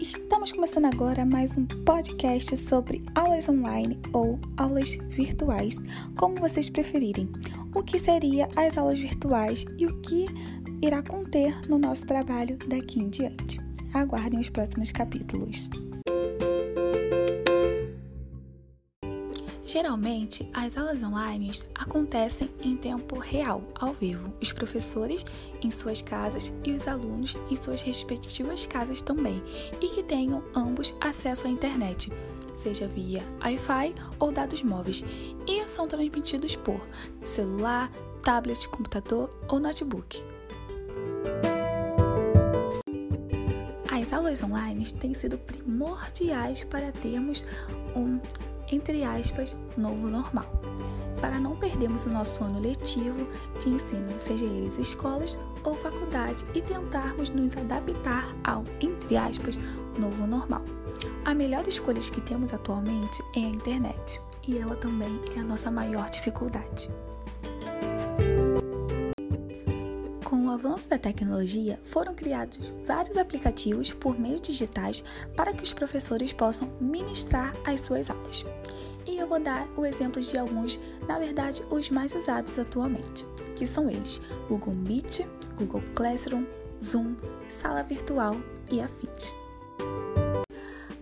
Estamos começando agora mais um podcast sobre aulas online ou aulas virtuais, como vocês preferirem. O que seria as aulas virtuais e o que irá conter no nosso trabalho daqui em diante. Aguardem os próximos capítulos. Geralmente, as aulas online acontecem em tempo real, ao vivo, os professores em suas casas e os alunos em suas respectivas casas também, e que tenham ambos acesso à internet, seja via Wi-Fi ou dados móveis, e são transmitidos por celular, tablet, computador ou notebook. As aulas online têm sido primordiais para termos um entre aspas, novo normal, para não perdermos o nosso ano letivo de ensino, seja eles escolas ou faculdade, e tentarmos nos adaptar ao, entre aspas, novo normal. A melhor escolha que temos atualmente é a internet, e ela também é a nossa maior dificuldade. O avanço da tecnologia, foram criados vários aplicativos por meios digitais para que os professores possam ministrar as suas aulas. E eu vou dar o exemplo de alguns, na verdade, os mais usados atualmente, que são eles: Google Meet, Google Classroom, Zoom, Sala Virtual e afins.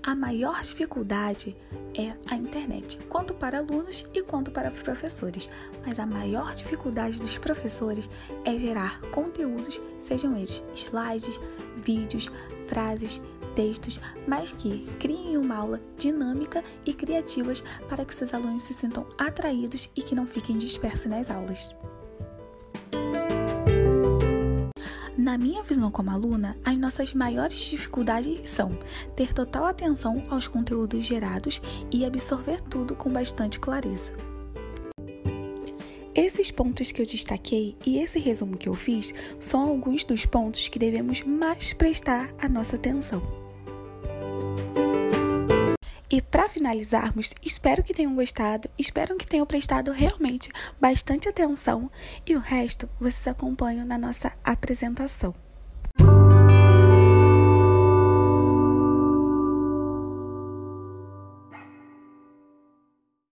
A maior dificuldade é a internet, quanto para alunos e quanto para professores. Mas a maior dificuldade dos professores é gerar conteúdos, sejam eles slides, vídeos, frases, textos, mas que criem uma aula dinâmica e criativas para que seus alunos se sintam atraídos e que não fiquem dispersos nas aulas. Na minha visão como aluna, as nossas maiores dificuldades são ter total atenção aos conteúdos gerados e absorver tudo com bastante clareza. Esses pontos que eu destaquei e esse resumo que eu fiz são alguns dos pontos que devemos mais prestar a nossa atenção. E para finalizarmos, espero que tenham gostado, espero que tenham prestado realmente bastante atenção e o resto vocês acompanham na nossa apresentação.